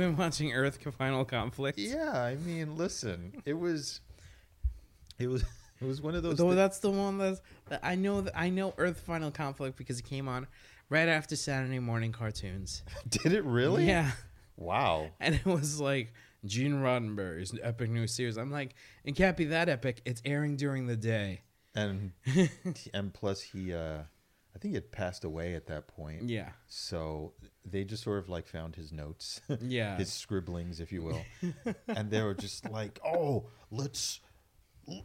Been watching Earth Final Conflict. Yeah, I mean, listen, it was, it was, it was one of those. Though thi- that's the one that's that I know that I know Earth Final Conflict because it came on right after Saturday morning cartoons. did it really? Yeah. Wow. And it was like Gene Roddenberry's epic new series. I'm like, it can't be that epic. It's airing during the day. And and plus he, uh I think he had passed away at that point. Yeah. So they just sort of like found his notes, Yeah. his scribblings, if you will, and they were just like, "Oh, let's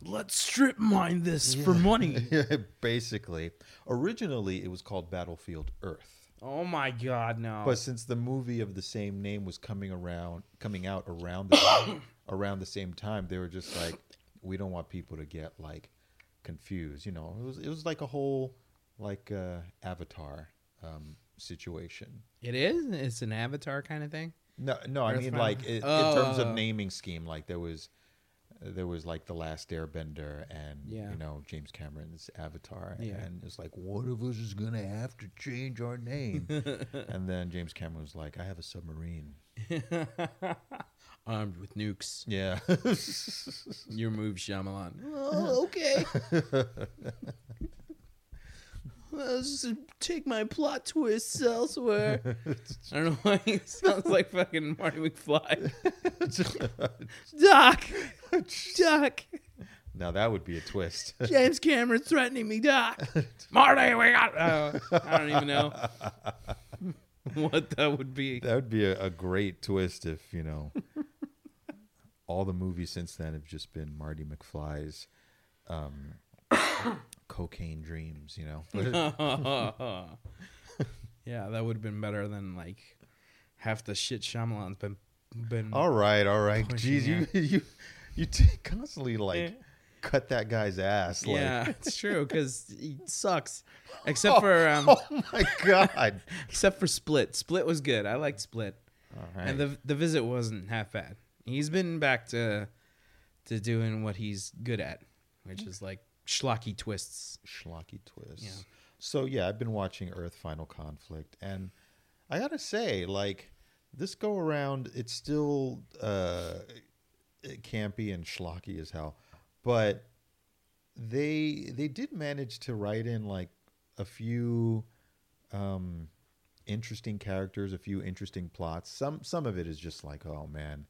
Let's strip mine this for money. yeah, basically. Originally, it was called Battlefield Earth. oh my god, no. But since the movie of the same name was coming around, coming out around the around the same time, they were just like, we don't want people to get like confused. You know, it was it was like a whole like uh, Avatar um, situation. it is? It's an avatar kind of thing? No, no, I Earth mean Final- like i in terms of Oh. naming scheme, like there was. There was like the last Airbender and Yeah. you know James Cameron's Avatar, Yeah. and it's like one of us is gonna have to change our name. and then James Cameron was like, "I have a submarine." Armed with nukes. Yeah. Your move, Shyamalan. Oh, okay. Let's take my plot twists elsewhere. I don't know why he sounds like fucking Marty McFly. Doc, Doc, now that would be a twist. James Cameron threatening me, Doc. Marty, we got. Uh, I don't even know what that would be. that would be a, a great twist if you know. all the movies since then have just been Marty McFly's um, cocaine dreams. You know. yeah, that would have been better than like half the shit Shyamalan's been been. all right, all right. Jeez, you it. you you t- constantly like Yeah. cut that guy's ass. Like, yeah, it's true because he sucks. Except for um, oh my god. except for Split. Split was good. I liked Split, All right. and the the visit wasn't half bad. He's been back to to doing what he's good at, which is like schlocky twists. schlocky twists. Yeah. So yeah, I've been watching Earth Final Conflict, and I gotta say, like this go around, it's still uh, campy and schlocky as hell, but they they did manage to write in like a few um, interesting characters, a few interesting plots. Some some of it is just like, oh man.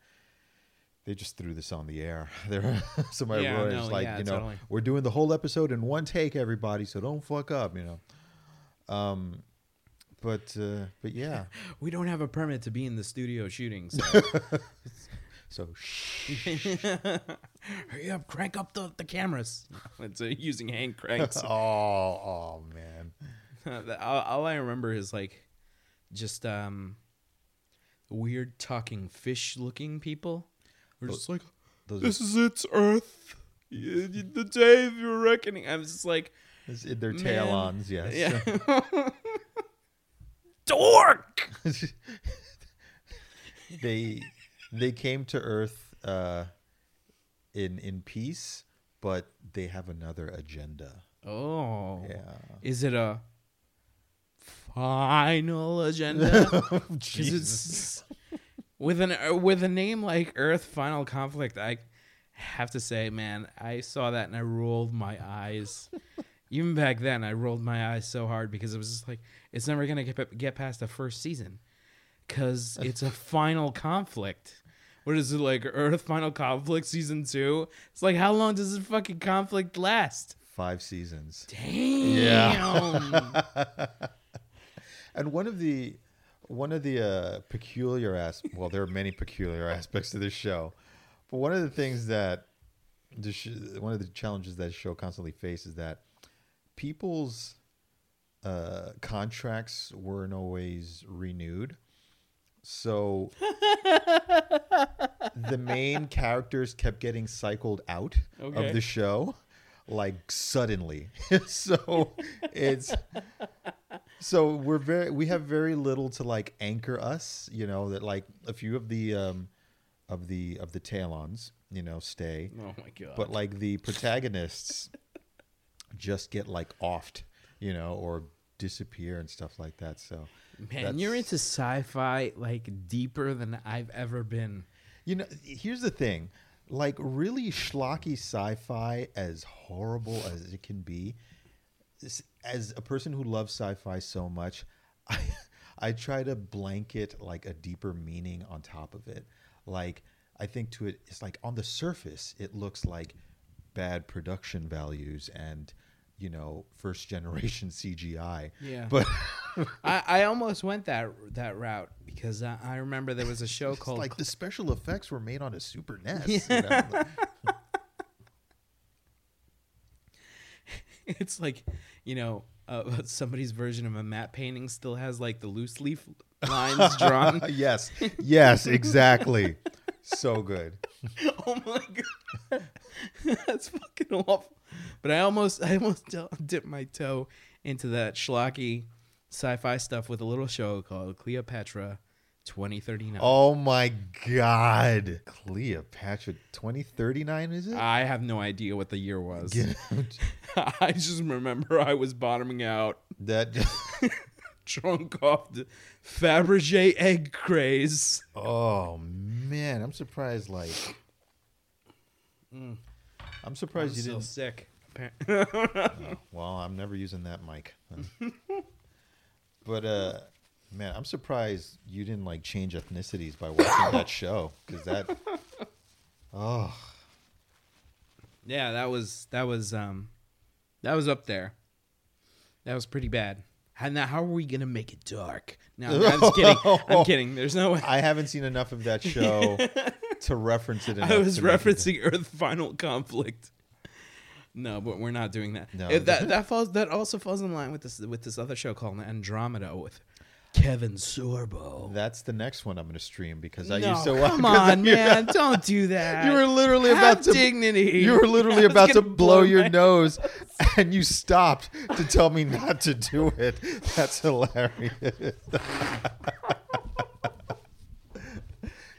They just threw this on the air. There, somebody Yeah, wrote, no, like, yeah, you know, totally. we're doing the whole episode in one take, everybody. So don't fuck up, you know. Um, but uh, but yeah. We don't have a permit to be in the studio shooting. So So shh. hurry up, crank up the, the cameras. It's uh, using hand cranks. oh oh man. all, all I remember is like just um weird talking fish looking people. We're just like, Those this is its Earth. The day of your reckoning. I was just like, in their Man. Taelons, yes. yeah. Dork. they they came to Earth uh, in in peace, but they have another agenda. Oh. Yeah. Is it a final agenda? Jesus. With an uh, with a name like Earth Final Conflict. I have to say, man, I saw that and I rolled my eyes. Even back then, I rolled my eyes so hard because it was just like it's never gonna get get past the first season because it's a final conflict. What is it like? Earth Final Conflict season two? It's like how long does this fucking conflict last? Five seasons. Damn. Yeah. And one of the one of the uh, peculiar as well, there are many peculiar aspects to this show, but one of the things that the sh- one of the challenges that the show constantly faces is that people's uh, contracts weren't always renewed. So the main characters kept getting cycled out Okay. of the show like suddenly. so it's so we're very we have very little to like anchor us, you know, that like a few of the um of the of the talons, you know, stay. oh my god. But like the protagonists just get like offed, you know, or disappear and stuff like that. So Man, you're into sci-fi like deeper than I've ever been. You know, here's the thing. Like really schlocky sci-fi, as horrible as it can be, as a person who loves sci-fi so much, I I try to blanket like a deeper meaning on top of it. Like I think to it, it's like on the surface, it looks like bad production values and you know first generation CGI. Yeah. but I, I almost went that that route because I, I remember there was a show it's called like the special effects were made on a Super NES. you know? it's like you know uh, somebody's version of a matte painting still has like the loose leaf lines drawn. yes, yes, exactly. so good. oh my god, that's fucking awful. But I almost I almost dipped my toe into that schlocky sci-fi stuff with a little show called Cleopatra 2039. Oh my God, Cleopatra, twenty thirty nine is it? I have no idea what the year was. Get out. I just remember I was bottoming out, that. drunk off the Fabergé egg craze. Oh man, I'm surprised. Like, I'm surprised I'm you still didn't. sick. Well, I'm never using that mic. but uh, man, I'm surprised you didn't like change ethnicities by watching that show because that. Oh, Yeah, that was that was um that was up there. That was pretty bad. And now how are we gonna make it dark? No, I'm just kidding. I'm kidding. There's no way. I haven't seen enough of that show to reference it. I was it- referencing Earth Final Conflict. No, but we're not doing that. No. Uh, that that falls. That also falls in line with this with this other show called Andromeda with Kevin Sorbo. That's the next one I'm going to stream because I no, used to. watch- come on, man! Don't do that. You were literally Have about to. dignity. You were literally about to gonna blow your my- nose, and you stopped to tell me not to do it. That's hilarious,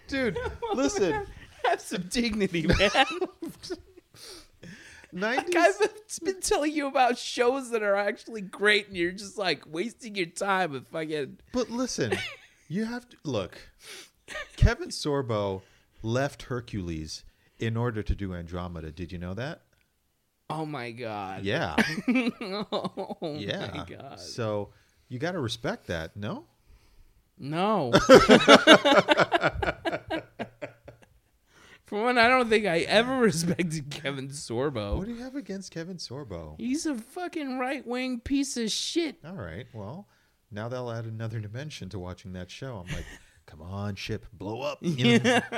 dude. Listen, Have some dignity, man. Nineties. I've been telling you about shows that are actually great, and you're just like wasting your time with fucking. But listen, you have to look. Kevin Sorbo left Hercules in order to do Andromeda. Did you know that? Oh my god. Yeah, oh yeah. my god. So you got to respect that. No. No. For one, I don't think I ever respected Kevin Sorbo. What do you have against Kevin Sorbo? He's a fucking right wing piece of shit. All right. Well, now they'll add another dimension to watching that show. I'm like, come on, ship, blow up. You know?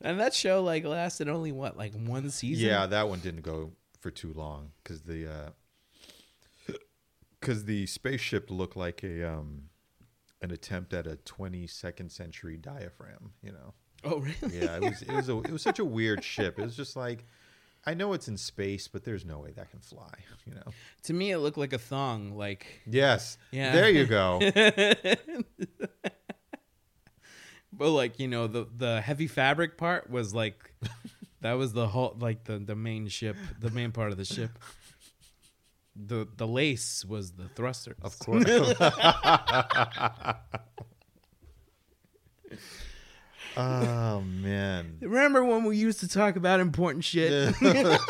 And that show like lasted only what, like one season? yeah, that one didn't go for too long because the because the spaceship looked like a um an attempt at a 22nd century diaphragm. You know. Oh really? Yeah, it was it was a, it was such a weird ship. It was just like. I know it's in space, but there's no way that can fly, you know. to me, it looked like a thong. Like Yes. Yeah. There you go. But like you know the the heavy fabric part was like that was the whole like the the main ship the main part of the ship. The the lace was the thruster. Of course. oh man. Remember when we used to talk about important shit?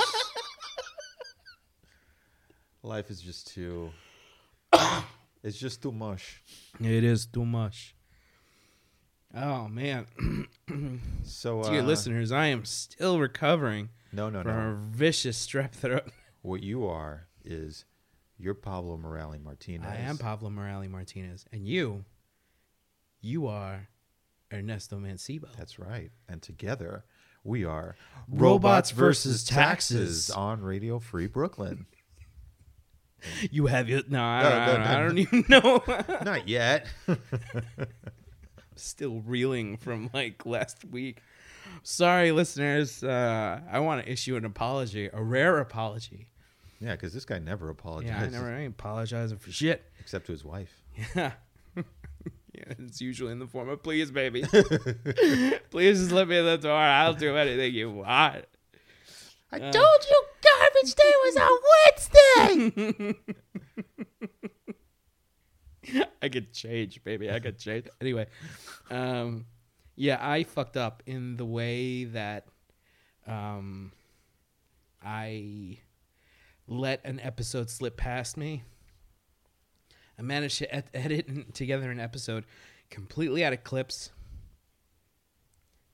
Life is just too it's just too much. It is too much. Oh man, So uh, dear listeners, I am still recovering No, no, from no. a vicious strep throat. What you are is you're Pablo Morales Martinez. I am Pablo Morales Martinez, and you, you are Ernesto Mancibo. That's right. And together we are Robots versus Taxes. on Radio Free Brooklyn. You have your no, I, No, don't, no, I don't- I don't even know. Not yet. Still reeling from like last week. Sorry, listeners. Uh, I want to issue an apology, a rare apology. yeah, because this guy never Yeah, apologizes I never I ain't apologizing for shit. except to his wife. Yeah. Yeah, it's usually in the form of please, baby. please just let me in the door. I'll do anything you want. I Uh. told you garbage day was on Wednesday? I could change, baby. I could change. Anyway, um, yeah, I fucked up in the way that um, I let an episode slip past me. I managed to ed- edit together an episode completely out of clips,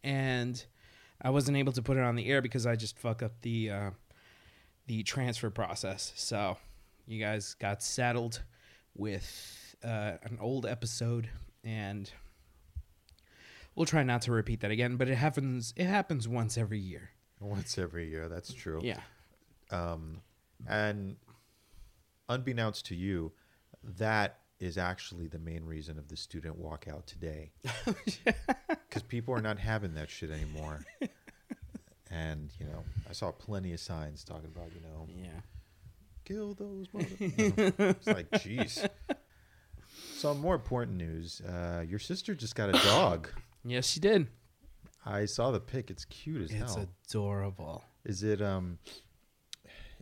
and I wasn't able to put it on the air because I just fuck up the uh, the transfer process. So you guys got saddled with uh, an old episode, and we'll try not to repeat that again. But it happens. It happens once every year. Once every year, that's true. Yeah. Um, and unbeknownst to you, that is actually the main reason of the student walkout today. Because people are not having that shit anymore. And, you know, I saw plenty of signs talking about, you know, Yeah. kill those mother. know, it's like, jeez. So, more important news uh, your sister just got a dog. Yes, she did. I saw the pic. It's cute as It's hell. It's adorable. Is it, um,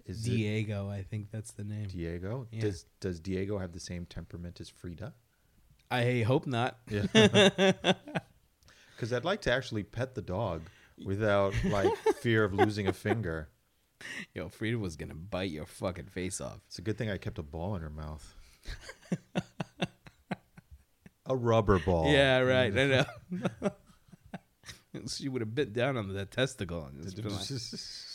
is it Diego, I think that's the name. Diego? Yeah. Does does Diego have the same temperament as Frida? I hope not. Yeah. Because I'd like to actually pet the dog without like fear of losing a finger. Yo, Frida was gonna bite your fucking face off. It's a good thing I kept a ball in her mouth. a rubber ball. Yeah, right. I know. she would have bit down on that testicle and just been like,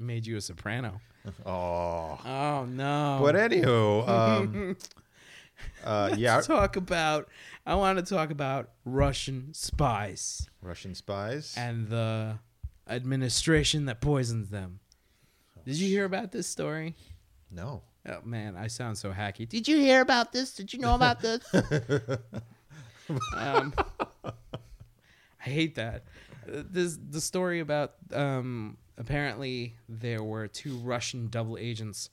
made you a soprano. oh. Oh no! But anywho, um, uh, yeah, Let's talk about. I want to talk about Russian spies Russian spies. and the administration that poisons them. Did you hear about this story? no. Oh man, I sound so hacky. Did you hear about this? Did you know about this? um, I hate that. Uh, This the story about um, apparently there were two Russian double agents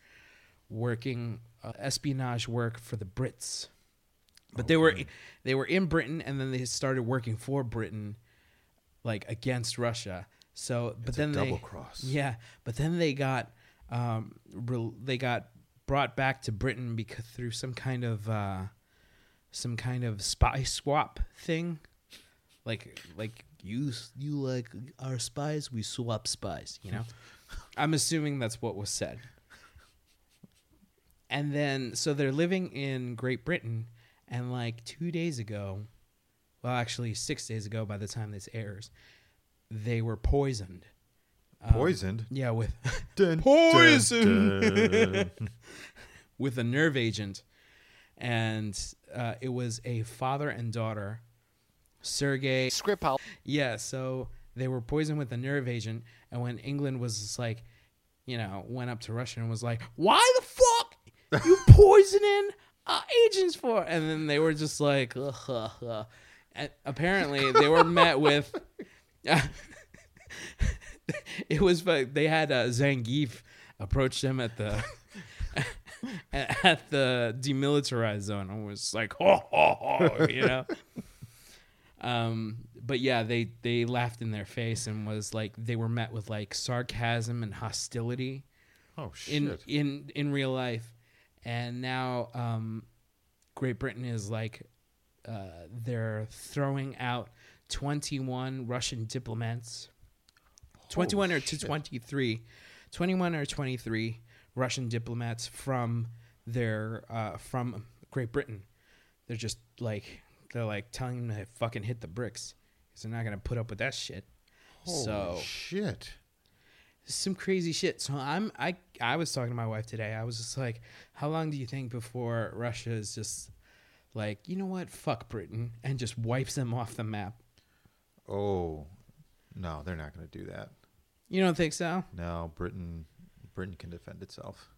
working uh, espionage work for the Brits, but they were they were in Britain and then they started working for Britain, like against Russia. So, but It's then they cross. yeah, but then they got um, rel they got brought back to Britain because through some kind of uh, some kind of spy swap thing, like like you you like our spies, we swap spies. You know, I'm assuming that's what was said. And then so they're living in Great Britain, and like two days ago, well, actually six days ago, by the time this airs, they were poisoned. Um, Poisoned. yeah, with Dun, Poison. dun, dun. with a nerve agent, and uh, it was a father and daughter, Sergey. Skripal. Yeah, so they were poisoned with a nerve agent, and when England was like, you know, went up to Russia and was like, "Why the fuck you poisoning uh, agents for?" And then they were just like, ugh, ugh, ugh. and apparently they were met with. it was like they had uh, Zangief approach them at the at the demilitarized zone and was like, "Ho ho ho," you know. Um, but yeah, they they laughed in their face and was like they were met with like sarcasm and hostility Oh shit. in in in real life, and now um, Great Britain is like uh, they're throwing out twenty one Russian diplomats, twenty one or to shit. 23, 21 or twenty three Russian diplomats from their uh, from Great Britain. They're just like they're like telling them to fucking hit the bricks because they're not gonna put up with that shit. Holy so shit. some crazy shit. So I'm I I was talking to my wife today. I was just like, how long do you think before Russia is just like, you know what, fuck Britain, and just wipes them off the map? Oh, no, they're not going to do that. You don't think so? No, Britain, Britain can defend itself.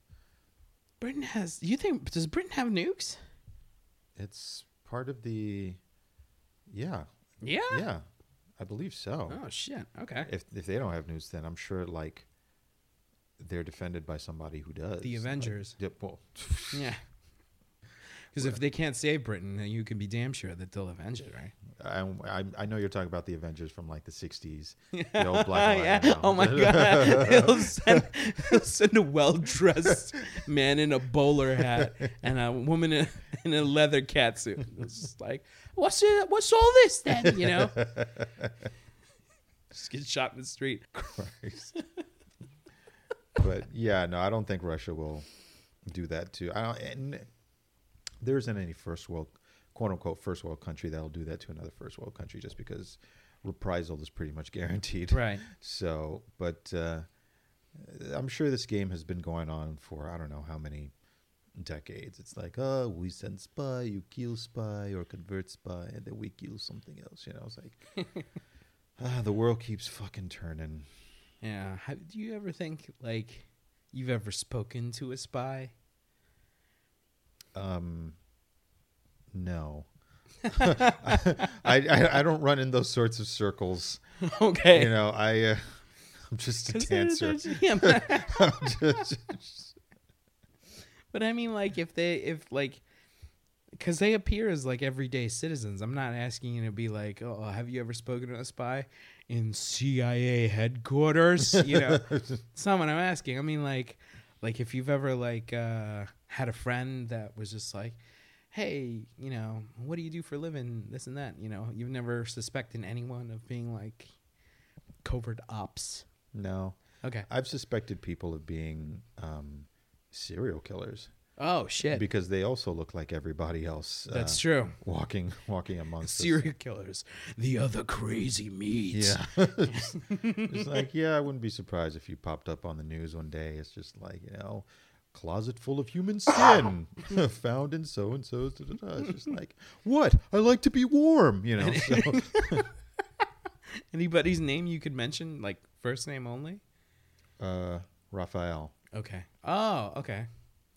Britain has. You think does Britain have nukes? It's part of the. Yeah, Yeah. yeah, I believe so. Oh shit. Okay. If if they don't have news, then I'm sure like they're defended by somebody who does. The Like, Avengers. yeah, well, Yeah. Because if they can't save Britain, then you can be damn sure that they'll avenge it, right? I, I, I know you're talking about the Avengers from like the 60s. The old black and yeah. now. Oh my god. he'll, send, he'll send a well dressed man in a bowler hat and a woman in, in a leather catsuit. It's just like, what's it? What's all this then? You know. Just get shot in the street. Christ. but yeah, no, I don't think Russia will do that too. I don't, and there isn't any first world, quote unquote, first world country that'll do that to another first world country just because reprisal is pretty much guaranteed. Right. So, but uh, I'm sure this game has been going on for I don't know how many decades. It's like, oh, we send spy, you kill spy, or convert spy, and then we kill something else. You know, it's like, ah, the world keeps fucking turning. Yeah. How, do you ever think like you've ever spoken to a spy? Um, no. I, I I don't run in those sorts of circles. okay. You know, I uh, I'm just a dancer. there's- yeah, but- I'm just- But I mean, like, if they, if like, because they appear as like everyday citizens. I'm not asking you to be like, oh, have you ever spoken to a spy in CIA headquarters? You know, it's not what I'm asking. I mean, like, like if you've ever like uh, had a friend that was just like, hey, you know, what do you do for a living? This and that. You know, you've never suspected anyone of being like covert ops. no, Okay. I've suspected people of being um, serial killers Oh shit. because they also look like everybody else. That's uh, true. Walking, walking amongst us. Serial killers, the other crazy meats. Yeah. it's like, yeah, I wouldn't be surprised if you popped up on the news one day. It's just like, you know, closet full of human skin found in so and so's. It's just like, what? I like to be warm, you know. So, Anybody's name you could mention, like first name only? uh, Raphael. Okay. Oh, okay.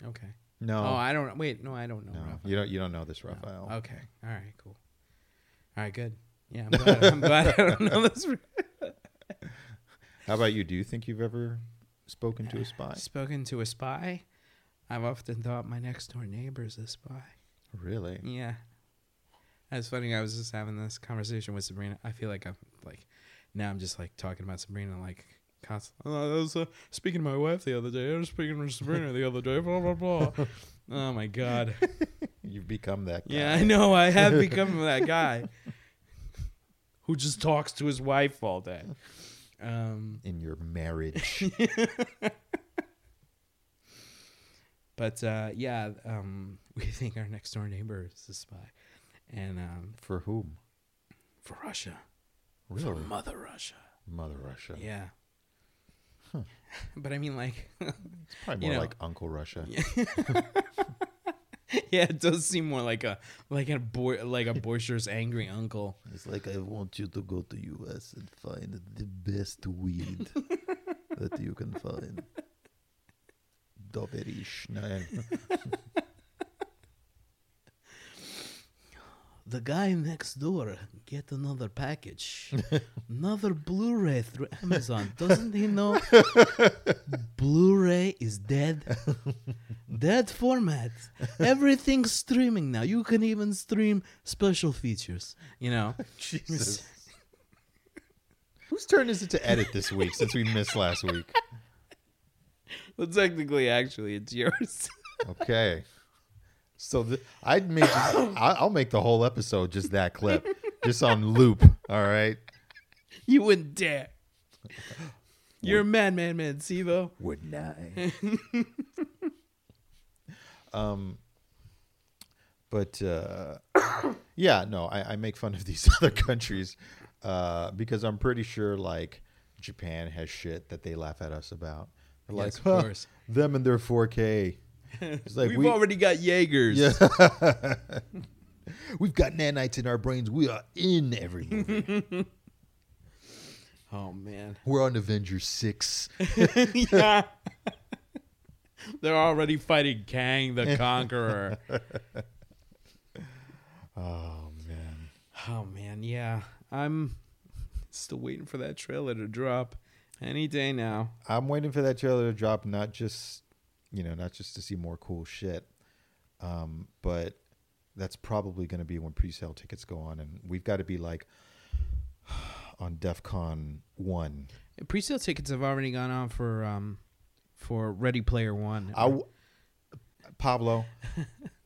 Okay. No, Oh, I don't. Wait, no, I don't know. no, Raphael. you don't. You don't know this No. Raphael. Okay. All right. Cool. All right. Good. Yeah. I'm glad, I'm glad I don't know this. How about you? Do you think you've ever spoken to a spy? Spoken to a spy. I've often thought my next door neighbor is a spy. Really? Yeah. That's funny. I was just having this conversation with Sabrina. I feel like I'm like now I'm just like talking about Sabrina like constantly. I was uh, speaking to my wife the other day. I was speaking to Sabrina the other day. Blah blah blah. oh my god. You've become that guy. Yeah, I know. I have become that guy who just talks to his wife all day. Um, In your marriage. but uh, yeah, um, we think our next door neighbor is a spy, and um, For whom? for Russia, Really? for Mother Russia. Mother Russia. Yeah. But I mean, like, It's probably You more know. like Uncle Russia. yeah, it does seem more like a like a boy like a boisterous, angry uncle. It's like I want you to go to US and find the best weed that you can find. Doberish. The guy next door get another package, another Blu-ray through Amazon. Doesn't he know Blu-ray is dead? dead format. Everything's streaming now. You can even stream special features. You know. Jesus. Whose turn is it to edit this week since we missed last week? Well, technically, actually, it's yours. Okay. So th- I'd make I- I'll make the whole episode just that clip, just on loop. All right. you wouldn't dare. You're a madman, man. Though. Wouldn't I? um, but uh, yeah, no, I, I make fun of these other countries uh, because I'm pretty sure like Japan has shit that they laugh at us about. They're Yes, like, of "Huh, course. them and their 4K. It's like We've we, already got Jaegers. yeah. We've got nanites in our brains. We are in every movie. Oh man. We're on Avengers six. yeah. They're already fighting Kang the Conqueror. Oh man. oh man, yeah. I'm still waiting for that trailer to drop any day now. I'm waiting for that trailer to drop, not just you know, not just to see more cool shit, um, but that's probably going to be when pre-sale tickets go on, and we've got to be like on DEF CON one. Pre-sale tickets have already gone on for um for Ready Player One. I w- Pablo,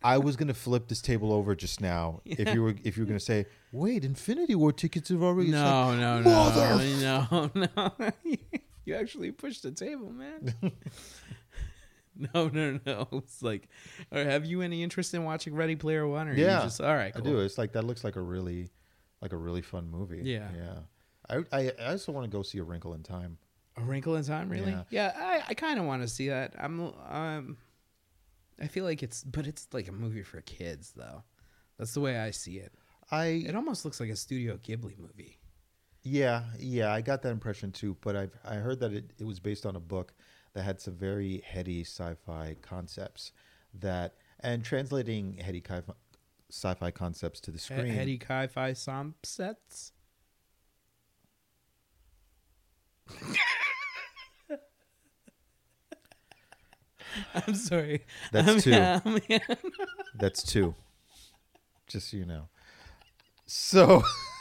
I was gonna flip this table over just now if you were if you were gonna say, "Wait, Infinity War tickets have already." It's like, no, no, no, no, no. you actually pushed the table, man. no, no, no. It's like, right, have you any interest in watching Ready Player One, or Yeah, just all right? I do. It's like that looks like a really, like a really fun movie. Yeah. yeah. I I, I also want to go see A Wrinkle in Time. A Wrinkle in Time, really? Yeah. Yeah, I, I kind of want to see that. I'm um, I feel like it's, but it's like a movie for kids, though. That's the way I see it. I It almost looks like a Studio Ghibli movie. Yeah, yeah, I got that impression too. But I've I heard that it, it was based on a book that had some very heady sci-fi concepts that and translating heady sci-fi concepts to the screen. Heady Kai-Fi sets. I'm sorry. That's Um, two. yeah, yeah. That's two. Just so you know. So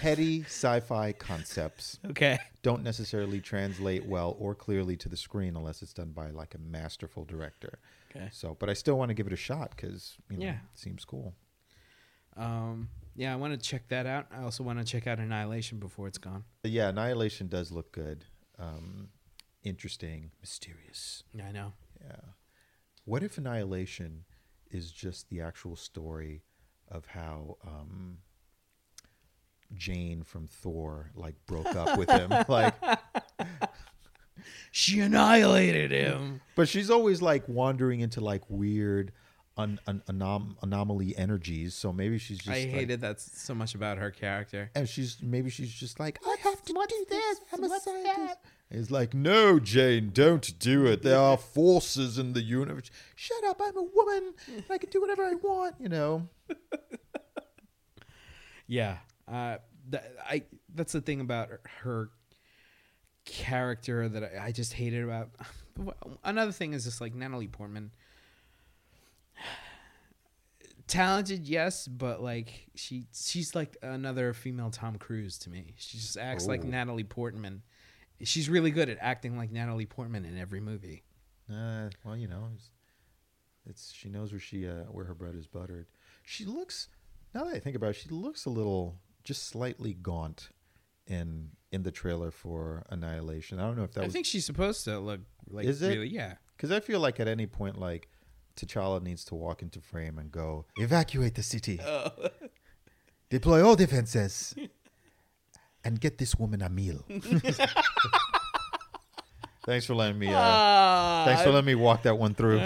heady sci-fi concepts Okay. don't necessarily translate well or clearly to the screen unless it's done by like a masterful director. Okay. So, but I still want to give it a shot because you know, Yeah. it seems cool. Um. Yeah, I want to check that out. I also want to check out Annihilation before it's gone. Yeah, Annihilation does look good. Um, interesting, mysterious. Yeah, I know. Yeah. What if Annihilation is just the actual story of how um, Jane from Thor like broke up with him? Like, She annihilated him. but she's always like wandering into like weird. Un, un, anom- anomaly energies, so maybe she's just. I like- hated that so much about her character. and she's maybe she's just like, I have to what's do this? this. I'm a What's scientist. that?" It's like, no, Jane, don't do it. There are forces in the universe. Shut up! I'm a woman. and I can do whatever I want. You know. Yeah. Uh, that, I that's the thing about her character that I, I just hated about. Another thing is just like Natalie Portman. Talented, yes, but like she she's like another female Tom Cruise to me. She just acts like Oh. Natalie Portman. She's really good at acting like Natalie Portman in every movie. Uh, well, you know, it's, it's she knows where she uh, where her bread is buttered. She looks. Now that I think about it, she looks a little, just slightly gaunt, in in the trailer for Annihilation. I don't know if that I was think she's supposed to look like Is it? really yeah. Because I feel like at any point, like T'Challa needs to walk into frame and go evacuate the city, deploy all defenses, and get this woman a meal. thanks for letting me. Uh, Ah, thanks for letting me walk that one through.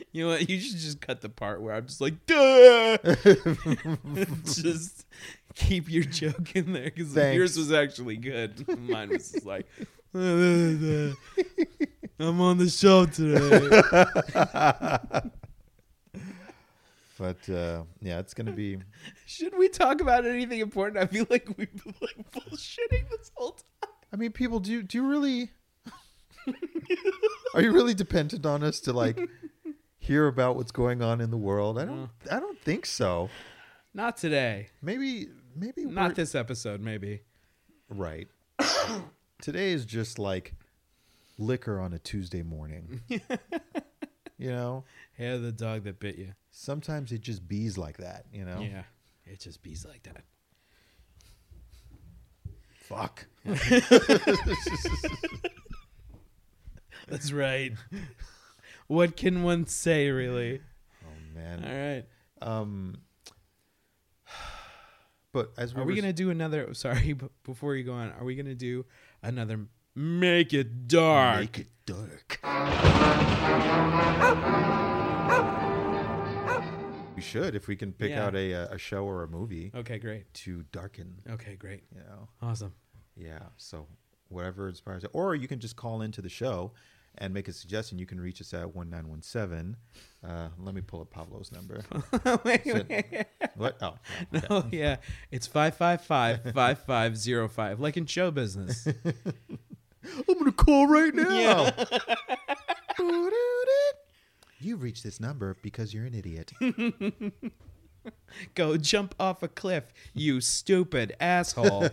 you know what? You should just cut the part where I'm just like, duh. just keep your joke in there because yours was actually good. Mine was just like, I'm on the show today. But uh, yeah, it's gonna be. Should we talk about anything important? I feel like we've been like bullshitting this whole time. I mean, people do. Do you really? Are you really dependent on us to like hear about what's going on in the world? I don't. Uh. I don't think so. Not today. Maybe. Maybe Not we're- this episode, maybe. Right. Today is just like liquor on a Tuesday morning. you know, Hair of the dog that bit you. sometimes it just bees like that. You know. Yeah. It just bees like that. Fuck. That's right. what can one say, really? Oh man. All right. Um. But as we Are we gonna do another? Sorry, but before you go on, are we gonna do another? Make it dark. make it dark. We should if we can pick Yeah. out a uh, a show or a movie Okay, great. to darken. Okay, great. You know. Awesome. Yeah. So whatever inspires it. Or you can just call into the show and make a suggestion. You can reach us at 1917. Uh, let me pull up Pablo's number. wait, So- wait. what? Oh. no, okay. Yeah, it's five five five five five zero five, like in show business. I'm going to call right now. Yeah. You've reached this number because you're an idiot. Go jump off a cliff, you stupid asshole.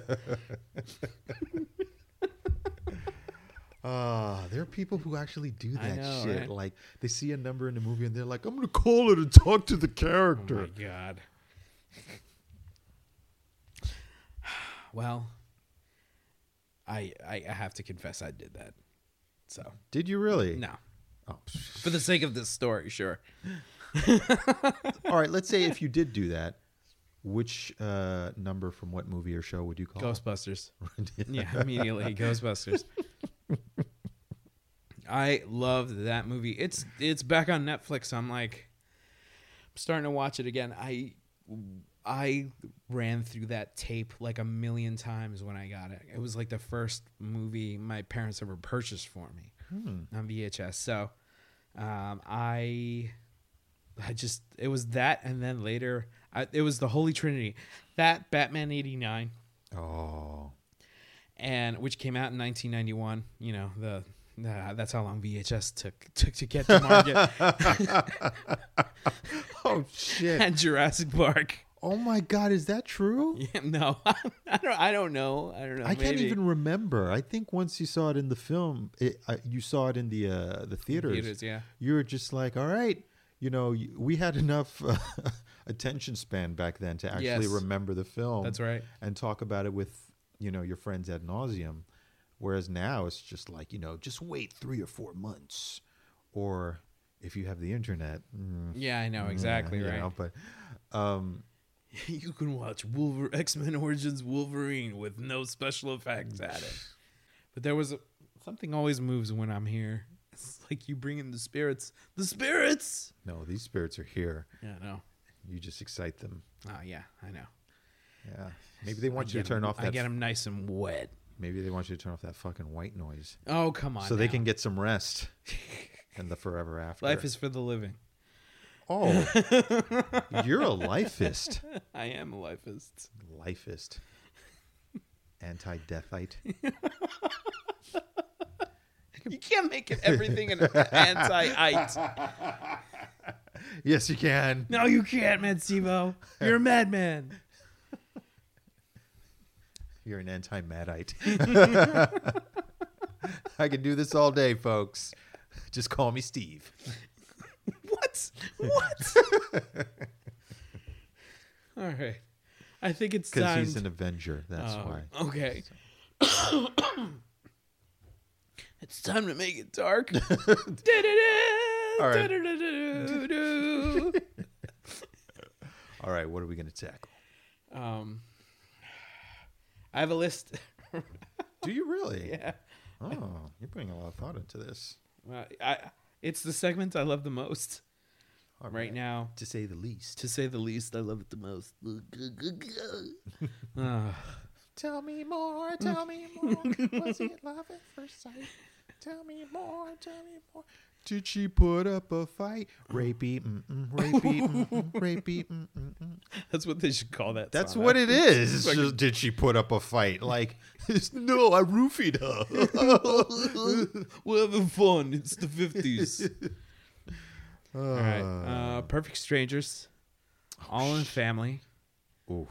Ah, there are people who actually do that know, shit. right? Like they see a number in the movie and they're like, "I'm gonna call it and talk to the character." oh my god. Well, I, I I have to confess I did that. So Did you really? no, Oh. for the sake of this story, sure. All right. Let's say if you did do that, which uh, number from what movie or show would you call? Ghostbusters. yeah, immediately Ghostbusters. I loved that movie. It's it's back on Netflix. I'm like I'm starting to watch it again. I I ran through that tape like a million times when I got it. It was like the first movie my parents ever purchased for me Hmm. on VHS. So um, I I just it was that and then later I, it was the Holy Trinity. That Batman 89 Oh. And which came out in 1991. You know the. Uh, that's how long VHS took took to get to market. Oh shit. and Jurassic Park. oh my God, is that true? Yeah, no, I don't. I don't know. I don't know. I can't even remember. I think once you saw it in the film, it, uh, you saw it in the uh, the theaters. Theaters, yeah. You were just like, all right, you know, we had enough uh, attention span back then to actually Yes. remember the film. That's right. And talk about it with you know your friends ad nauseum. Whereas now it's just like you know, just wait three or four months, or if you have the internet. mm, Yeah, I know yeah, exactly you right. know, but um, you can watch Wolver- X Men Origins Wolverine with no special effects added. But there was a, something always moves when I'm here. It's like you bring in the spirits. The spirits. no, these spirits are here. Yeah, no. You just excite them. Oh yeah, I know. Yeah. Maybe they want I you to turn 'em- off I that. get them nice and wet. Maybe they want you to turn off that fucking white noise Oh come on. so they can get some rest and the forever after. Life is for the living. Oh, you're a lifeist. I am a lifeist. Lifeist. Anti-deathite. You can't make it everything an anti-ite. Yes, you can. No, you can't, man, You're a madman. You're an anti-madite. I can do this all day, folks. Just call me Steve. What? What? All right. I think it's Because he's an Avenger. That's Oh, why. Okay. it's time to make it dark. All right. right. All right, what are we going to tackle? um, I have a list. Do you really? yeah. Oh, you're putting a lot of thought into this. Uh, I, it's the segment I love the most Right now. To say the least. To say the least, I love it the most. Ah. Tell me more, tell me more. Was it love at first sight? Tell me more, tell me more. Did she put up a fight? Rapey, mm-mm, rapey, mm-mm, rapey, mm-mm. That's what they should call that. That's song, what it actually. is. It's just, did she put up a fight? Like, it's, no, I roofied her. We're having fun. It's the 50s. All right. Uh, Uh, Perfect Strangers. All in Family. ooh.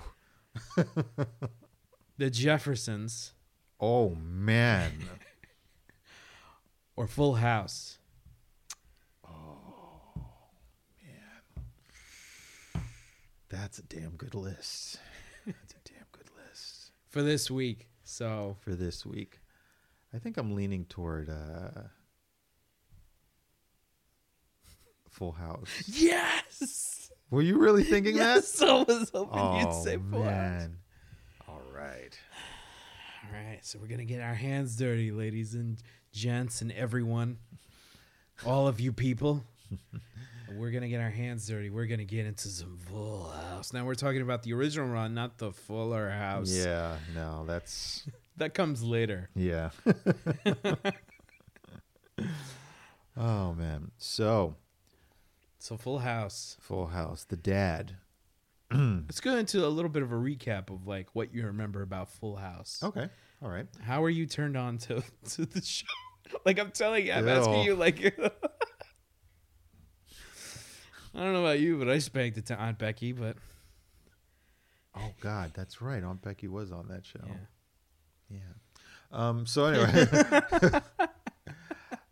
The Jeffersons. Oh, man. Or Full House. That's a damn good list. That's a damn good list. For this week. So, for this week. I think I'm leaning toward uh, Full House. yes! Were you really thinking Yes! I was that? hoping you'd say Full House. All right. All right. So, we're going to get our hands dirty, ladies and gents, and everyone. All of you people. We're gonna get our hands dirty. We're gonna get into some Full House. Now we're talking about the original run, not the Fuller House. Yeah, no, that's that comes later. yeah. oh man. So, So Full House. Full House, the dad. Let's go into a little bit of a recap of like what you remember about Full House. Okay. All right. How are you turned on to to the show? like I'm telling you, I'm Ew. asking you like I don't know about you, but I spanked it to Aunt Becky. But Oh God, that's right. Aunt Becky was on that show. yeah. Yeah. Um. So anyway,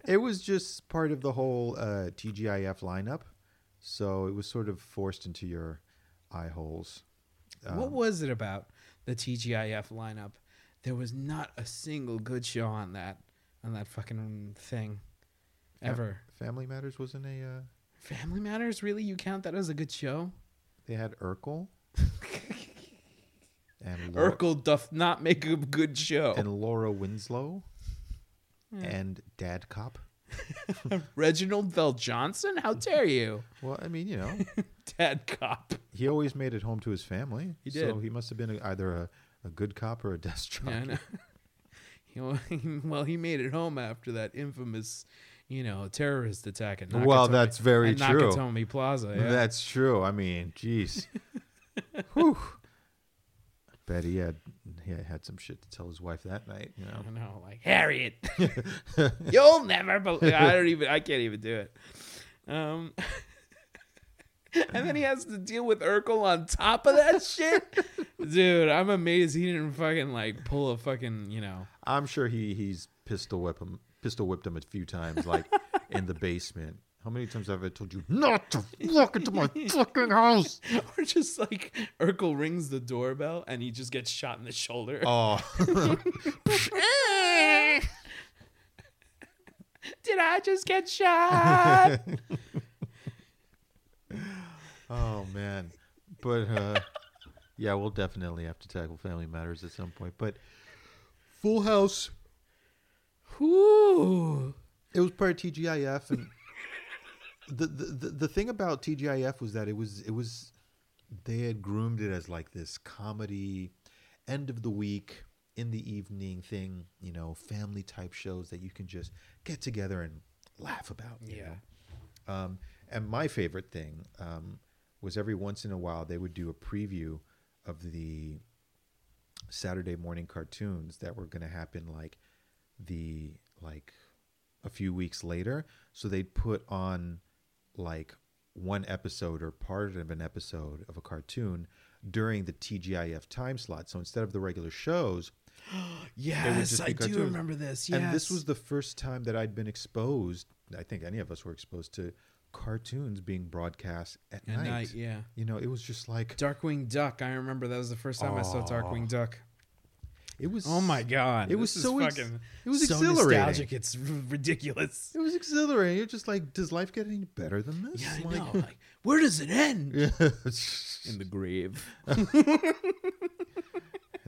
it was just part of the whole uh, TGIF lineup, so it was sort of forced into your eye holes. what Um, was it about the TGIF lineup? There was not a single good show on that on that fucking thing ever. Family Matters wasn't a. Uh, Family Matters, really? You count that as a good show? they had Urkel. and Laura, Urkel doth not make a good show. and Laura Winslow Yeah. and Dad Cop. Reginald VelJohnson? How dare you? Well, I mean, you know, Dad cop. he always made it home to his family. He did. So he must have been a, either a, a good cop or a desk jockey. Yeah, I. You know, well, he made it home after that infamous, you know, terrorist attack at Nakatomi, Well, that's very at true. Nakatomi Plaza. Yeah. That's true. I mean, jeez. Whew. Bet he had he had some shit to tell his wife that night. You know. I know, like Harriet, you'll never believe. I don't even. I can't even do it. Um, and then he has to deal with Urkel on top of that shit, dude. I'm amazed he didn't fucking like pull a fucking you know. I'm sure he he's pistol whip him pistol whipped him a few times, like in the basement. How many times have I told you not to walk into my fucking house? Or just like Urkel rings the doorbell and he just gets shot in the shoulder. Oh, Did I just get shot? oh man. But uh, yeah, we'll definitely have to tackle Family Matters at some point. But Full House, It was part of TGIF, and the, the the the thing about TGIF was that it was it was they had groomed it as like this comedy, end of the week, in the evening thing, you know, family type shows that you can just get together and laugh about. Yeah. Um, and my favorite thing um, was every once in a while they would do a preview of the Saturday morning cartoons that were going to happen like the like a few weeks later. So they'd put on like one episode or part of an episode of a cartoon during the TGIF time slot. So instead of the regular shows, Yes, I be do remember this. Yes. and this was the first time that I'd been exposed. I think any of us were exposed to cartoons being broadcast at, At night. night, yeah. You know, it was just like Darkwing Duck. I remember that was the first time I saw. Darkwing Duck. It was. Oh my god! It was so ex- fucking. it was so exhilarating. nostalgic. It's r- ridiculous. It was exhilarating. You're just like, does life get any better than this? Yeah, I Like- know. Like, where does it end? In the grave. and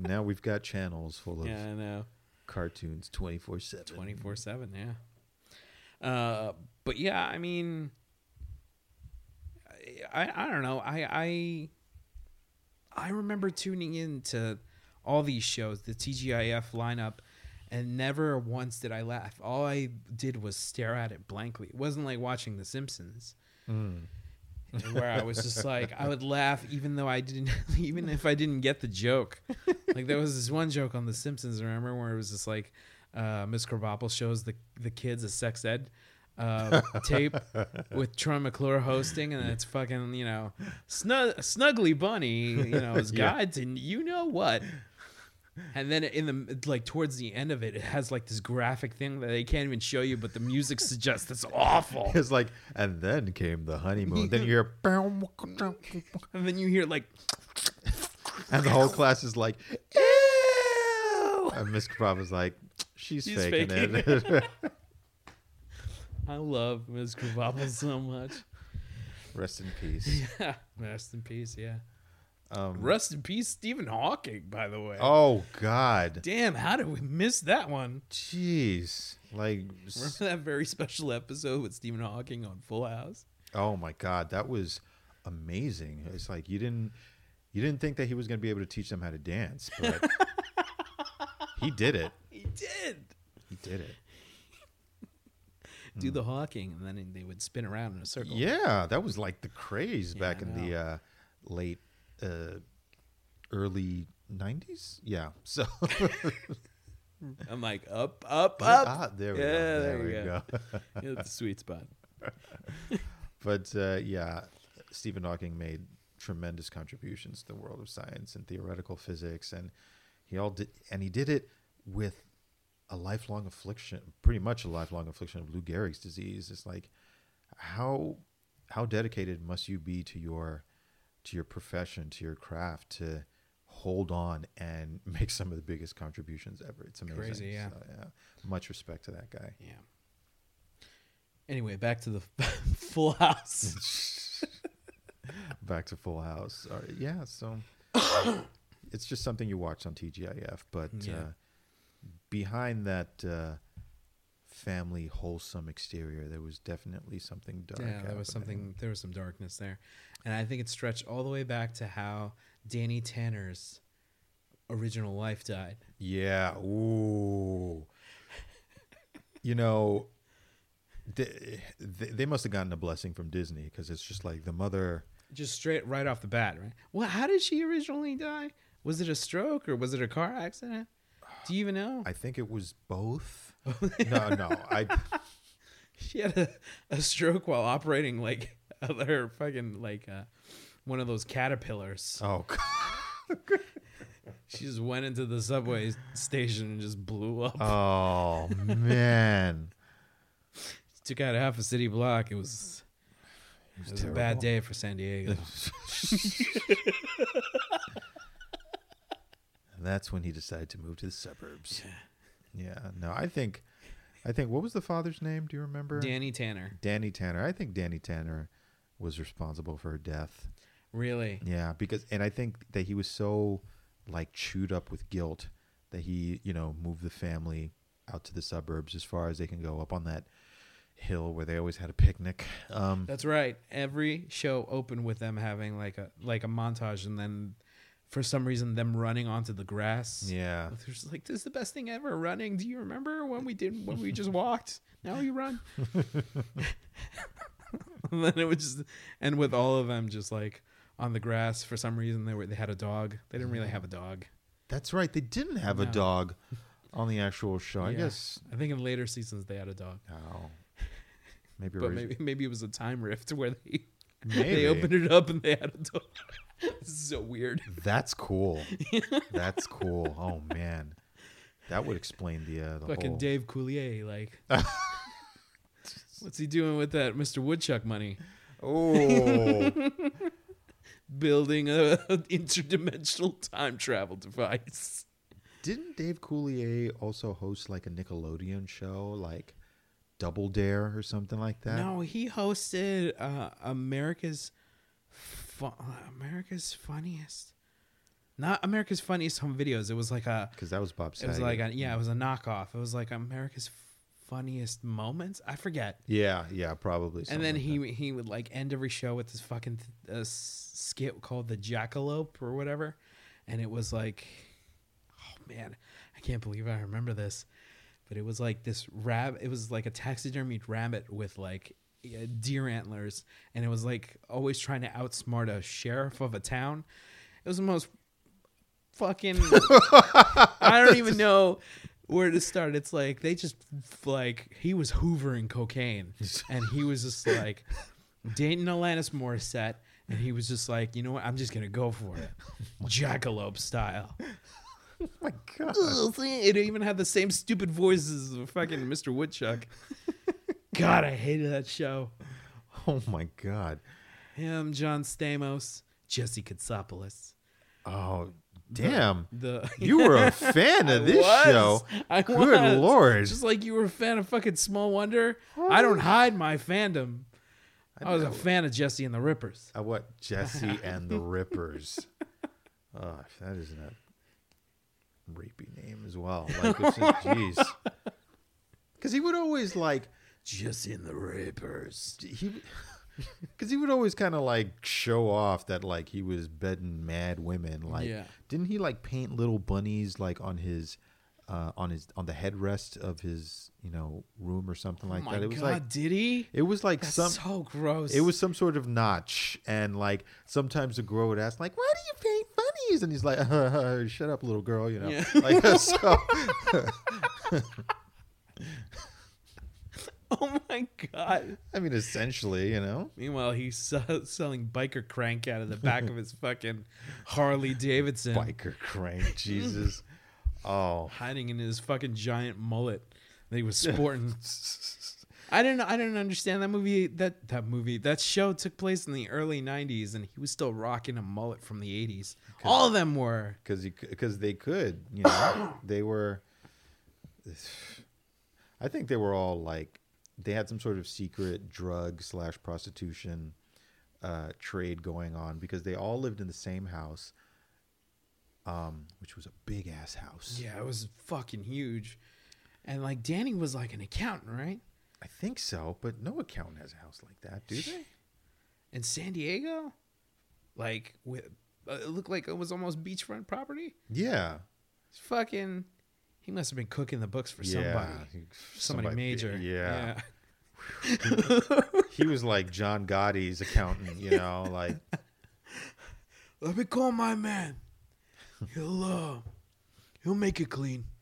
now we've got channels full of yeah, I know. cartoons 24 7. Twenty four seven. Yeah. Uh, but yeah, I mean, I I don't know. I I I remember tuning in to all these shows, the TGIF lineup, and never once did I laugh. All I did was stare at it blankly. It wasn't like watching The Simpsons. where I was just like, I would laugh even though I didn't, even if I didn't get the joke. Like there was this one joke on The Simpsons, remember, where it was just like, uh, Miss Krabappel shows the the kids a sex ed uh, tape with Troy McClure hosting, and it's fucking you know, snug, snuggly bunny, you know, his Yeah. guide to you know what. And then in the like towards the end of it, it has like this graphic thing that they can't even show you, but the music suggests it's awful. It's like, and then came the honeymoon. then you hear, and then you hear like, and the whole class is like, ew. and Miss Krabappel is like, she's, She's faking, faking it. I love Ms. Krabappel so much. Rest in peace. Yeah, rest in peace. Yeah, Um, rest in peace, Stephen Hawking. By the way, oh, God. damn, how did we miss that one? Jeez. Like, Remember that very special episode with Stephen Hawking on Full House? oh my God. That was amazing. It's like you didn't. You didn't think that he was going to be able to teach them how to dance, but he did it. He did He did it. do the Hawking, and then they would spin around in a circle. Yeah, that was like the craze Yeah, back in the uh, late, uh, early '90s. Yeah. So I'm like up, up, up. Ah, there we Yeah, go. There, there we you go. Hit the sweet spot. but uh, yeah, Stephen Hawking made tremendous contributions to the world of science and theoretical physics, and he all did, and he did it with a lifelong affliction, pretty much a lifelong affliction of Lou Gehrig's disease. It's like how how dedicated must you be to your to your profession, to your craft, to hold on and make some of the biggest contributions ever. It's amazing. Crazy, yeah. So, yeah. Much respect to that guy. Yeah. Anyway, back to the Full House. Back to Full House. All right, yeah, so it's just something you watch on TGIF, but Yeah. uh, behind that uh, family wholesome exterior, there was definitely something dark. yeah, there was something. There was some darkness there, and I think it stretched all the way back to how Danny Tanner's original wife died. Yeah. Ooh. you know, they, they, they must have gotten a blessing from Disney because it's just like the mother. Just straight right off the bat, right? Well, how did she originally die? Was it a stroke or was it a car accident? Do you even know? I think it was both. no, no. I she had a, a stroke while operating like her fucking like uh, one of those caterpillars. oh God. She just went into the subway station and just blew up. oh man. Took out half a city block. It was It it was a bad day for San Diego. And that's when he decided to move to the suburbs. Yeah. Yeah, no, I think, I think what was the father's name? Do you remember? Danny Tanner, Danny Tanner. I think Danny Tanner was responsible for her death. really? Yeah, because and I think that he was so like chewed up with guilt that he, you know, moved the family out to the suburbs as far as they can go up on that hill where they always had a picnic. Um That's right. Every show opened with them having like a like a montage, and then for some reason them running onto the grass. yeah. They're just like, "This is the best thing ever." Running. Do you remember when we didn't when we just walked? Now you run. and then it would just and with all of them just like on the grass for some reason they were they had a dog. They didn't really mm. have a dog. That's right. They didn't have a dog on the actual show. I guess I think in later seasons they had a dog, oh. Maybe, but maybe maybe it was a time rift where they maybe. they opened it up and they had a dog. this is so weird. That's cool. That's cool. Oh man. That would explain the uh, the Fucking whole Dave Coulier, like, what's he doing with that Mr. Woodchuck money? Oh. Building a an interdimensional time travel device. Didn't Dave Coulier also host like a Nickelodeon show, like Double Dare or something like that? No, he hosted uh, America's fu- America's funniest, not America's funniest home videos. It was like a, because that was Bob it was like a, yeah, it was a knockoff. It was like America's funniest moments. I forget. yeah, yeah, probably. and then like he that. he would like end every show with this fucking uh, skit called the Jackalope or whatever, and it was like, oh man, I can't believe I remember this, but it was like this rab. It was like a taxidermied rabbit with like Uh, deer antlers, and it was like always trying to outsmart a sheriff of a town. It was the most fucking. I don't even know where to start. It's like they just like he was hoovering cocaine, and he was just like dating Alanis Morissette, and he was just like, you know what, I'm just gonna go for it, jackalope style. Oh my God. It even had the same stupid voices of fucking Mr. Woodchuck. God, I hated that show. Oh my God. Him, John Stamos, Jesse Katsopolis. Oh damn. The You were a fan of this was. show. I Good was. lord. Just like you were a fan of fucking Small Wonder. I don't oh. hide my fandom. I, was a fan of Jesse and the Rippers. I what Jesse and the Rippers. Oh, that isn't a rapey name as well. Like, jeez. Because he would always like Jesse in the Rippers. he, because he would always kind of like show off that like he was bedding mad women. Like, Yeah. didn't he like paint little bunnies like on his, uh, on his on the headrest of his you know room or something like oh my that? It was God, like did he? it was like That's some so gross. It was some sort of notch, and like sometimes the girl would ask, like, "Why do you paint bunnies?" And he's like, "Shut up, little girl," you know. Yeah. Like so. oh my god. I mean, essentially, you know. Meanwhile, he's se- selling biker crank out of the back of his fucking Harley Davidson, Biker crank, Jesus. Oh. hiding in his fucking giant mullet that he was sporting. I didn't. I didn't understand that movie. That that movie. That show took place in the early '90s, and he was still rocking a mullet from the '80s. All of them were. because because they could, you know, they were. I think they were all like they had some sort of secret drug slash prostitution uh, trade going on because they all lived in the same house, um, which was a big ass house. Yeah, it was fucking huge, and like Danny was like an accountant, right? I think so, but no accountant has a house like that, do they? In San Diego, like with uh, it looked like it was almost beachfront property. Yeah, It's fucking. He must have been cooking the books for somebody. yeah, Somebody, major. Yeah. he was like John Gotti's accountant, you know, like Let me call my man. He'll uh, he'll make it clean.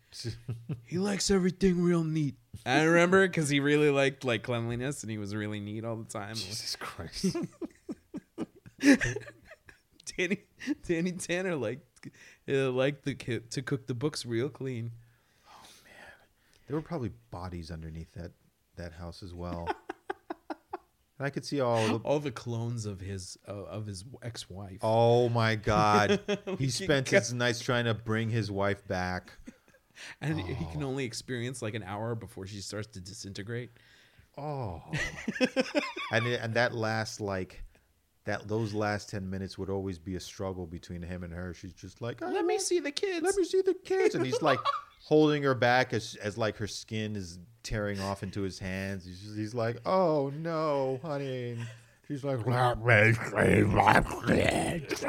He likes everything real neat. I remember because he really liked like cleanliness and he was really neat all the time. Jesus Christ. Danny Danny Tanner liked uh, liked the to cook the books real clean. There were probably bodies underneath that that house as well. and I could see all the All the clones of his uh, of his ex wife. Oh my god. He spent his nights trying to bring his wife back. and he can only experience like an hour before she starts to disintegrate. Oh. and it, and that last like that those last 10 minutes would always be a struggle between him and her. She's just like, Let me see the kids. Let me see the kids. And he's like holding her back as as like her skin is tearing off into his hands. He's just, he's like, "Oh no, honey." She's like, "Let me see my kids."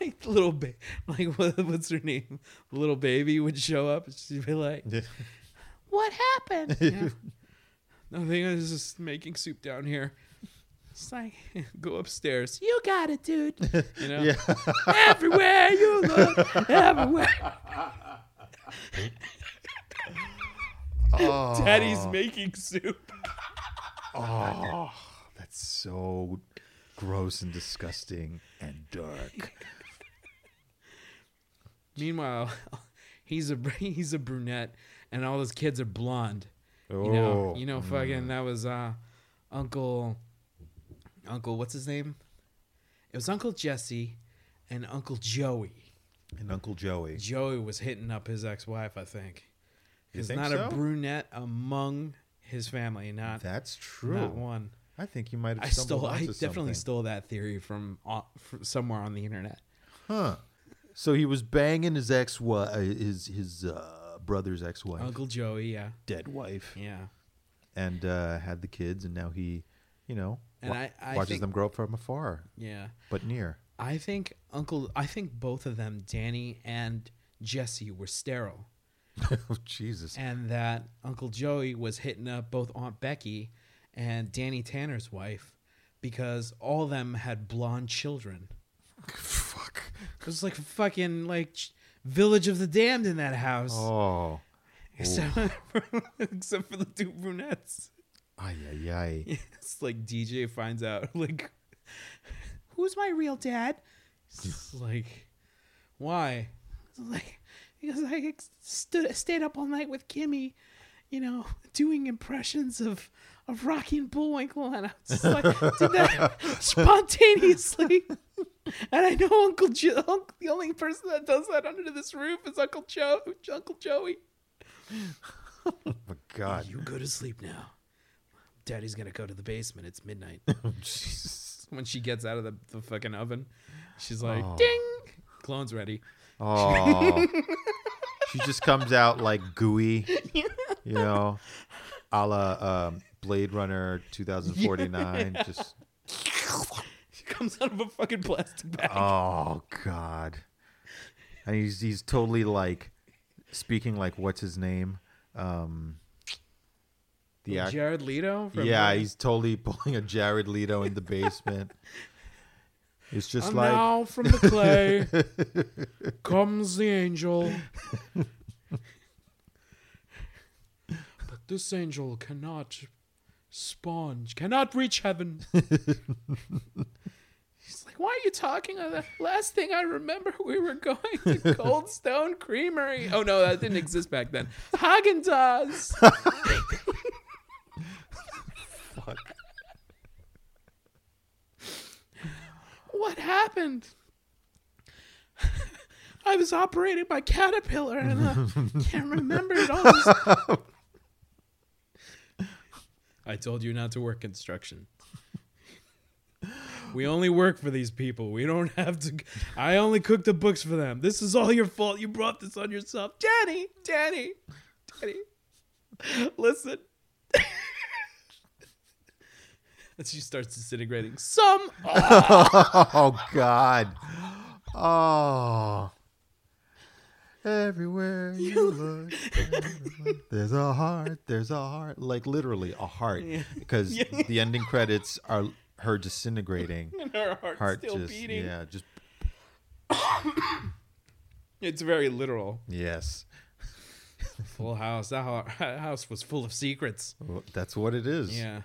like the little ba- like what, what's her name? The little baby would show up and she'd be like, "What happened?" Yeah. Nothing. I was just making soup down here. It's like go upstairs. You got it, dude. You know, yeah. everywhere you look, everywhere. Oh. Daddy's making soup. Oh, that's so gross and disgusting and dark. Meanwhile, he's a he's a brunette, and all his kids are blonde. Oh, You know, you know, fucking that was uh, Uncle, Uncle, what's his name? It was Uncle Jesse and Uncle Joey. and Uncle Joey. Joey was hitting up his ex-wife, I think. You There's think not so? a brunette among his family, not That's true. not one. I think you might have I stole, I definitely something. stole that theory from, uh, from somewhere on the internet. Huh. So he was banging his ex wife, his his uh, brother's ex wife, Uncle Joey, yeah, dead wife, yeah. and uh, had the kids, and now he, you know, And I- I watches think- them grow up from afar, Yeah. but near. I think Uncle I think both of them, Danny and Jesse, were sterile. oh Jesus! And that Uncle Joey was hitting up both Aunt Becky and Danny Tanner's wife because all of them had blonde children. Fuck. It was like fucking like Village of the Damned in that house. Oh. Except, except for the two brunettes. Ay ay ay. It's like DJ finds out, like, who's my real dad? It's like, why? It's like, because I stood, stayed up all night with Kimmy, you know, doing impressions of of Rocky and Bullwinkle, and I was just like, did that spontaneously. And I know Uncle Joe, the only person that does that under this roof is Uncle Joe, Uncle Joey. Oh my God. You go to sleep now. Daddy's gonna go to the basement. It's midnight. When she gets out of the, the fucking oven, she's like, Oh. "Ding, clone's ready." Oh. she just comes out like gooey, you know, a la um, Blade Runner 2049. Just She comes out of a fucking plastic bag. oh god, and he's he's totally like speaking like what's his name, um, the act- Jared Leto. From yeah, he's totally pulling a Jared Leto in the basement. It's just I'm like now from the clay comes the angel. But this angel cannot spawn, cannot reach heaven. He's like, why are you talking? of The last thing I remember, we were going to Cold Stone Creamery. Oh no, that didn't exist back then. Haagen Dazs. Fuck. What happened? I was operating my caterpillar and I uh, can't remember it all. I told you not to work construction. We only work for these people. We don't have to. I only cook the books for them. This is all your fault. You brought this on yourself. Danny, Danny, Danny. Listen. And she starts disintegrating. Some. oh God. Oh. Everywhere you look, everywhere- there's a heart. There's a heart. Like literally a heart, Yeah. because Yeah. the ending credits are her disintegrating. and her heart's Heart still just beating. yeah, just It's very literal. yes. Full house. That house was full of secrets. Well, That's what it is. Yeah.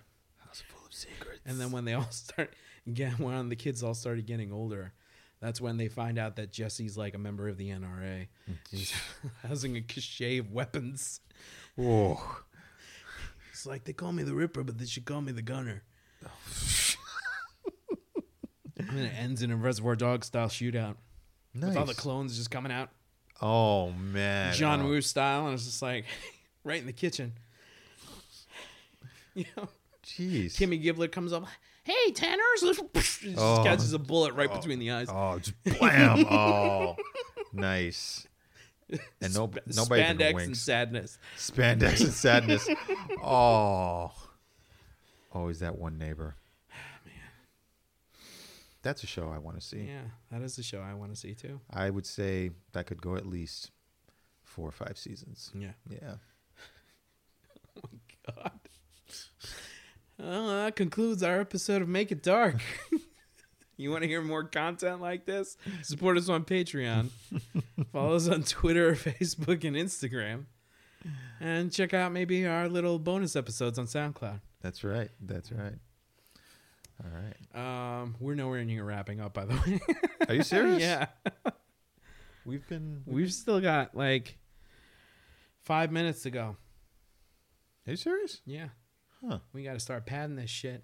House full of secrets. And then when they all start, again, when the kids all started getting older, that's when they find out that Jesse's like a member of the NRA. Mm-hmm. He's housing a cache of weapons. oh, It's like they call me the Ripper, but they should call me the Gunner. and then it ends in a Reservoir Dog style shootout nice. with all the clones just coming out, oh man, John oh, Woo style, and it's just like right in the kitchen. You know, Jeez. Kimmy Gibbler comes up. Hey, Tanners! Just Oh. catches a bullet right between the eyes. Oh, just blam! oh, nice. And no, Sp- nobody spandex and sadness. Spandex and sadness. Oh, always that one neighbor. That's a show I want to see. Yeah, that is a show I want to see too. I would say that could go at least four or five seasons. Yeah. Yeah. Oh, my God. Well, that concludes our episode of Make It Dark. you want to hear more content like this? Support us on Patreon. Follow us on Twitter, Facebook, and Instagram. And check out maybe our little bonus episodes on SoundCloud. That's right. That's right. All right. Um, we're nowhere near wrapping up, by the way. Are you serious? yeah. We've been. We've still got like five minutes to go. Are you serious? Yeah. Huh. We got to start padding this shit.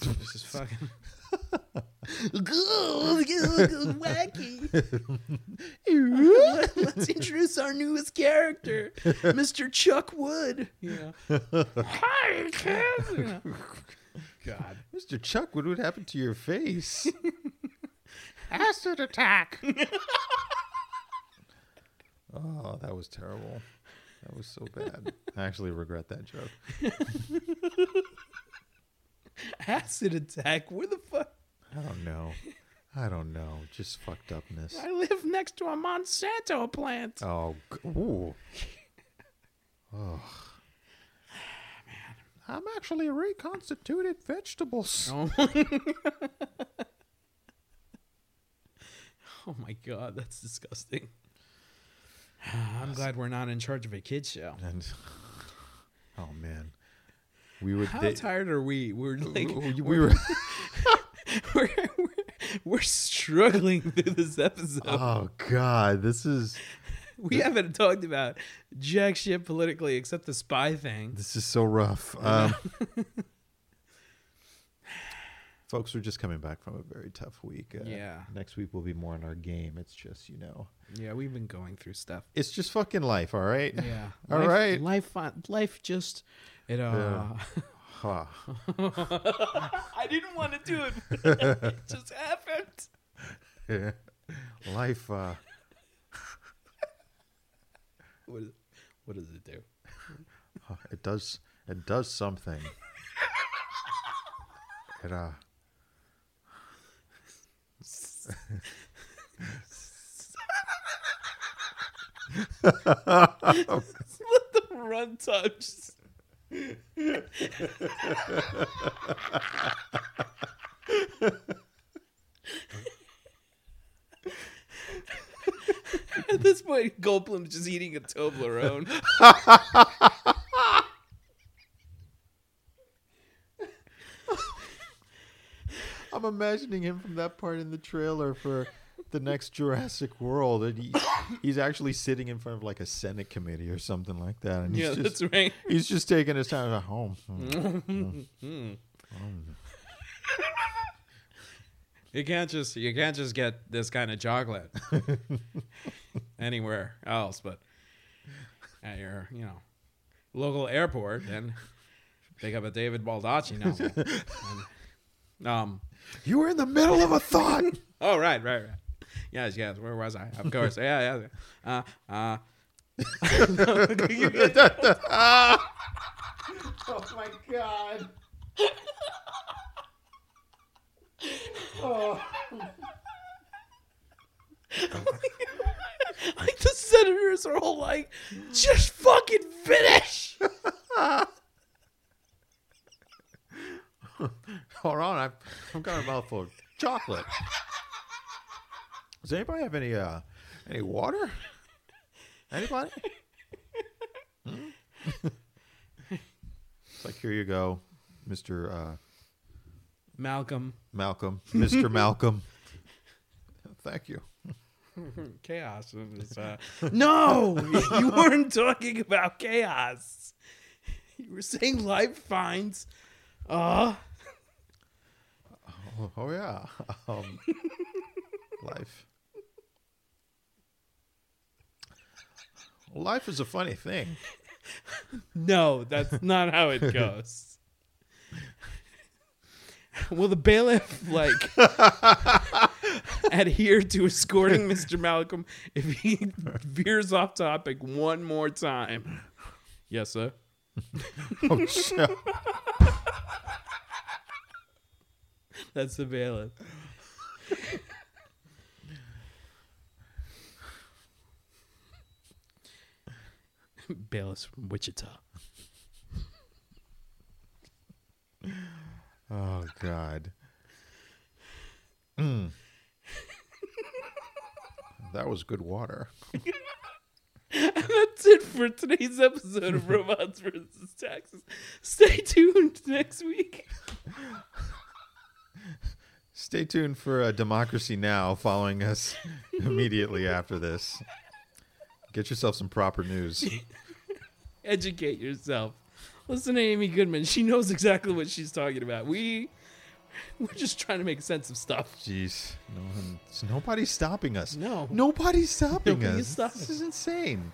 This is fucking. wacky. Let's introduce our newest character, Mr. Chuck Wood. You know. Hi. You know. God. Mr. Chuck, what would happen to your face? Acid attack. oh, that was terrible. That was so bad. I actually regret that joke. Acid attack. Where the fuck? I don't know. I don't know. Just fucked upness. I live next to a Monsanto plant. Oh, g- ooh. Oh. Man. I'm actually a reconstituted vegetables. Oh. oh my god, that's disgusting. I'm glad we're not in charge of a kids show. And oh man, we would. How they- tired are we? We're like we, we're, were. we're, we're, we're struggling through this episode. oh god, this is we haven't talked about jack shit politically except the spy thing. this is so rough. Um, folks, we're just coming back from a very tough week. Uh, Yeah. Next week will be more on our game. It's just you know, Yeah, we've been going through stuff. it's just fucking life. All right. Yeah. All life, right. Life, life just it. Uh, Huh. I didn't want to do it. it just happened. Yeah. Life. Uh, What, is, what does it do? it does. It does something. It uh. Let the run touch. At this point, Goldblum's just eating a Toblerone. I'm imagining him from that part in the trailer for the next Jurassic World, and he, he's actually sitting in front of like a Senate committee or something like that, and he's Yeah, just that's right. he's just taking his time at oh, home. Hmm, hmm. You can't just you can't just get this kind of chocolate anywhere else, but at your you know local airport and pick up a David Baldacci novel. And, um. You were in the middle of a thought. Oh right, right, right. Yes, yes. Where was I? Of course. Yeah, yeah. Uh, uh. oh my god. Oh. like the senators are all like, just fucking finish. Hold on, I've, I've got a mouthful of chocolate. Does anybody have any uh any water? Anybody? Hmm? it's like here you go, Mister uh, Malcolm, Malcolm, Mister Malcolm. Thank you. chaos. Is, uh, no, you weren't talking about chaos. You were saying life finds. Uh, Oh, oh yeah, um, life. Life is a funny thing. no, that's not how it goes. Will the bailiff like adhere to escorting Mr. Malcolm if he veers off topic one more time? Yes, sir. Oh shit. That's the bailiff. Bailiff's from Wichita. Oh God. Mm. that was good water. And that's it for today's episode of Robots versus Taxes. Stay tuned next week. Stay tuned for uh, Democracy Now! following us immediately after this. Get yourself some proper news. Educate yourself. Listen to Amy Goodman. She knows exactly what she's talking about. We we're just trying to make sense of stuff. Jeez, no one, nobody's stopping us. No. nobody's stopping us. stopping This is insane.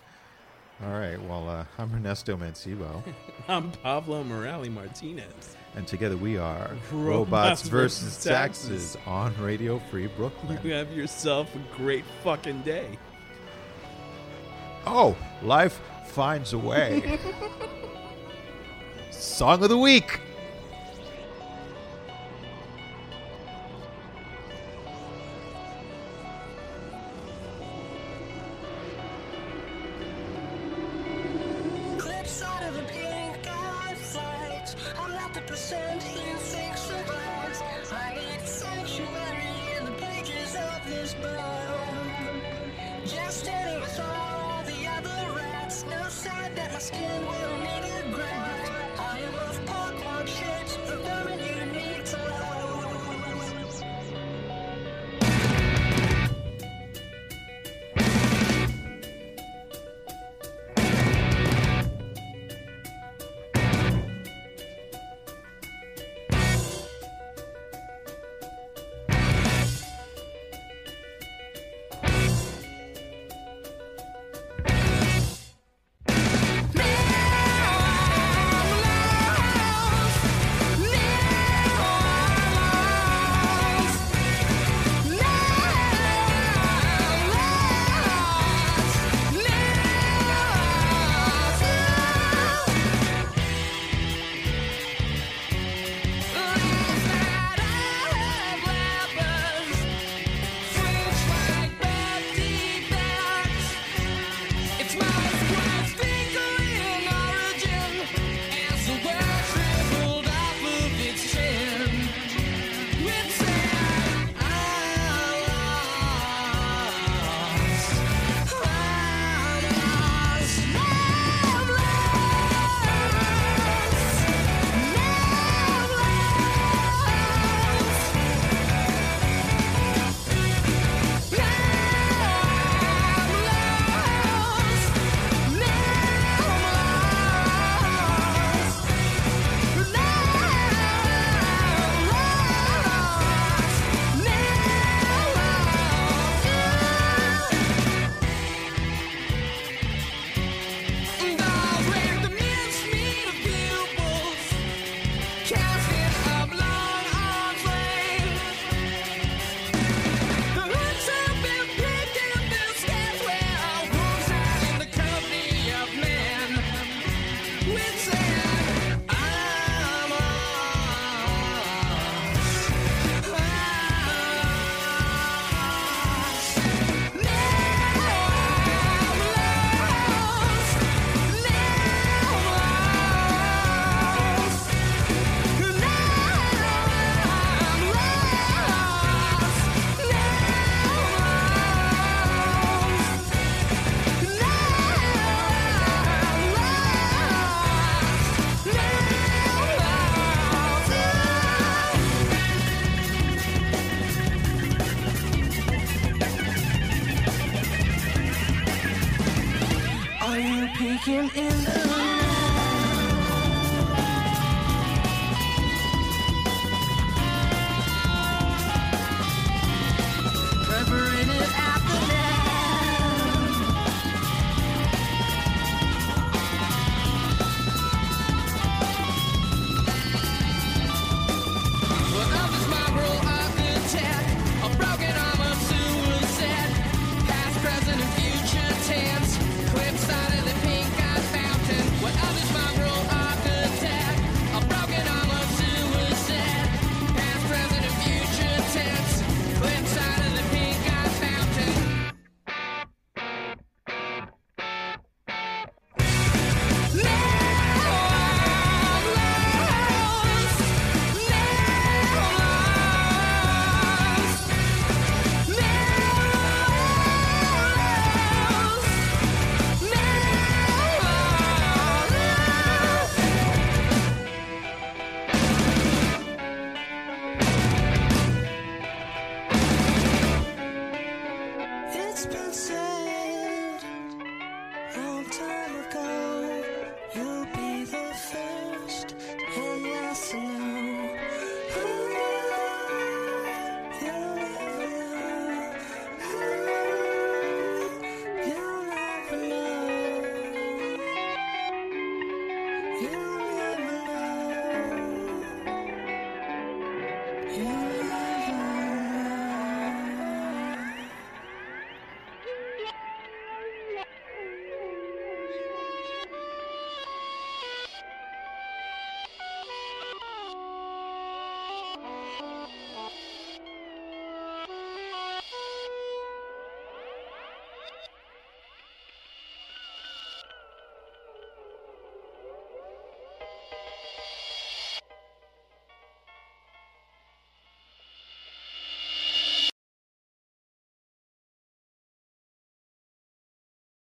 All right, well, uh, I'm Ernesto Mancibo, I'm Pablo Morales Martinez. And together we are Robots Robots versus versus Taxes on Radio Free Brooklyn. You have yourself a great fucking day. Oh, life finds a way. Song of the week.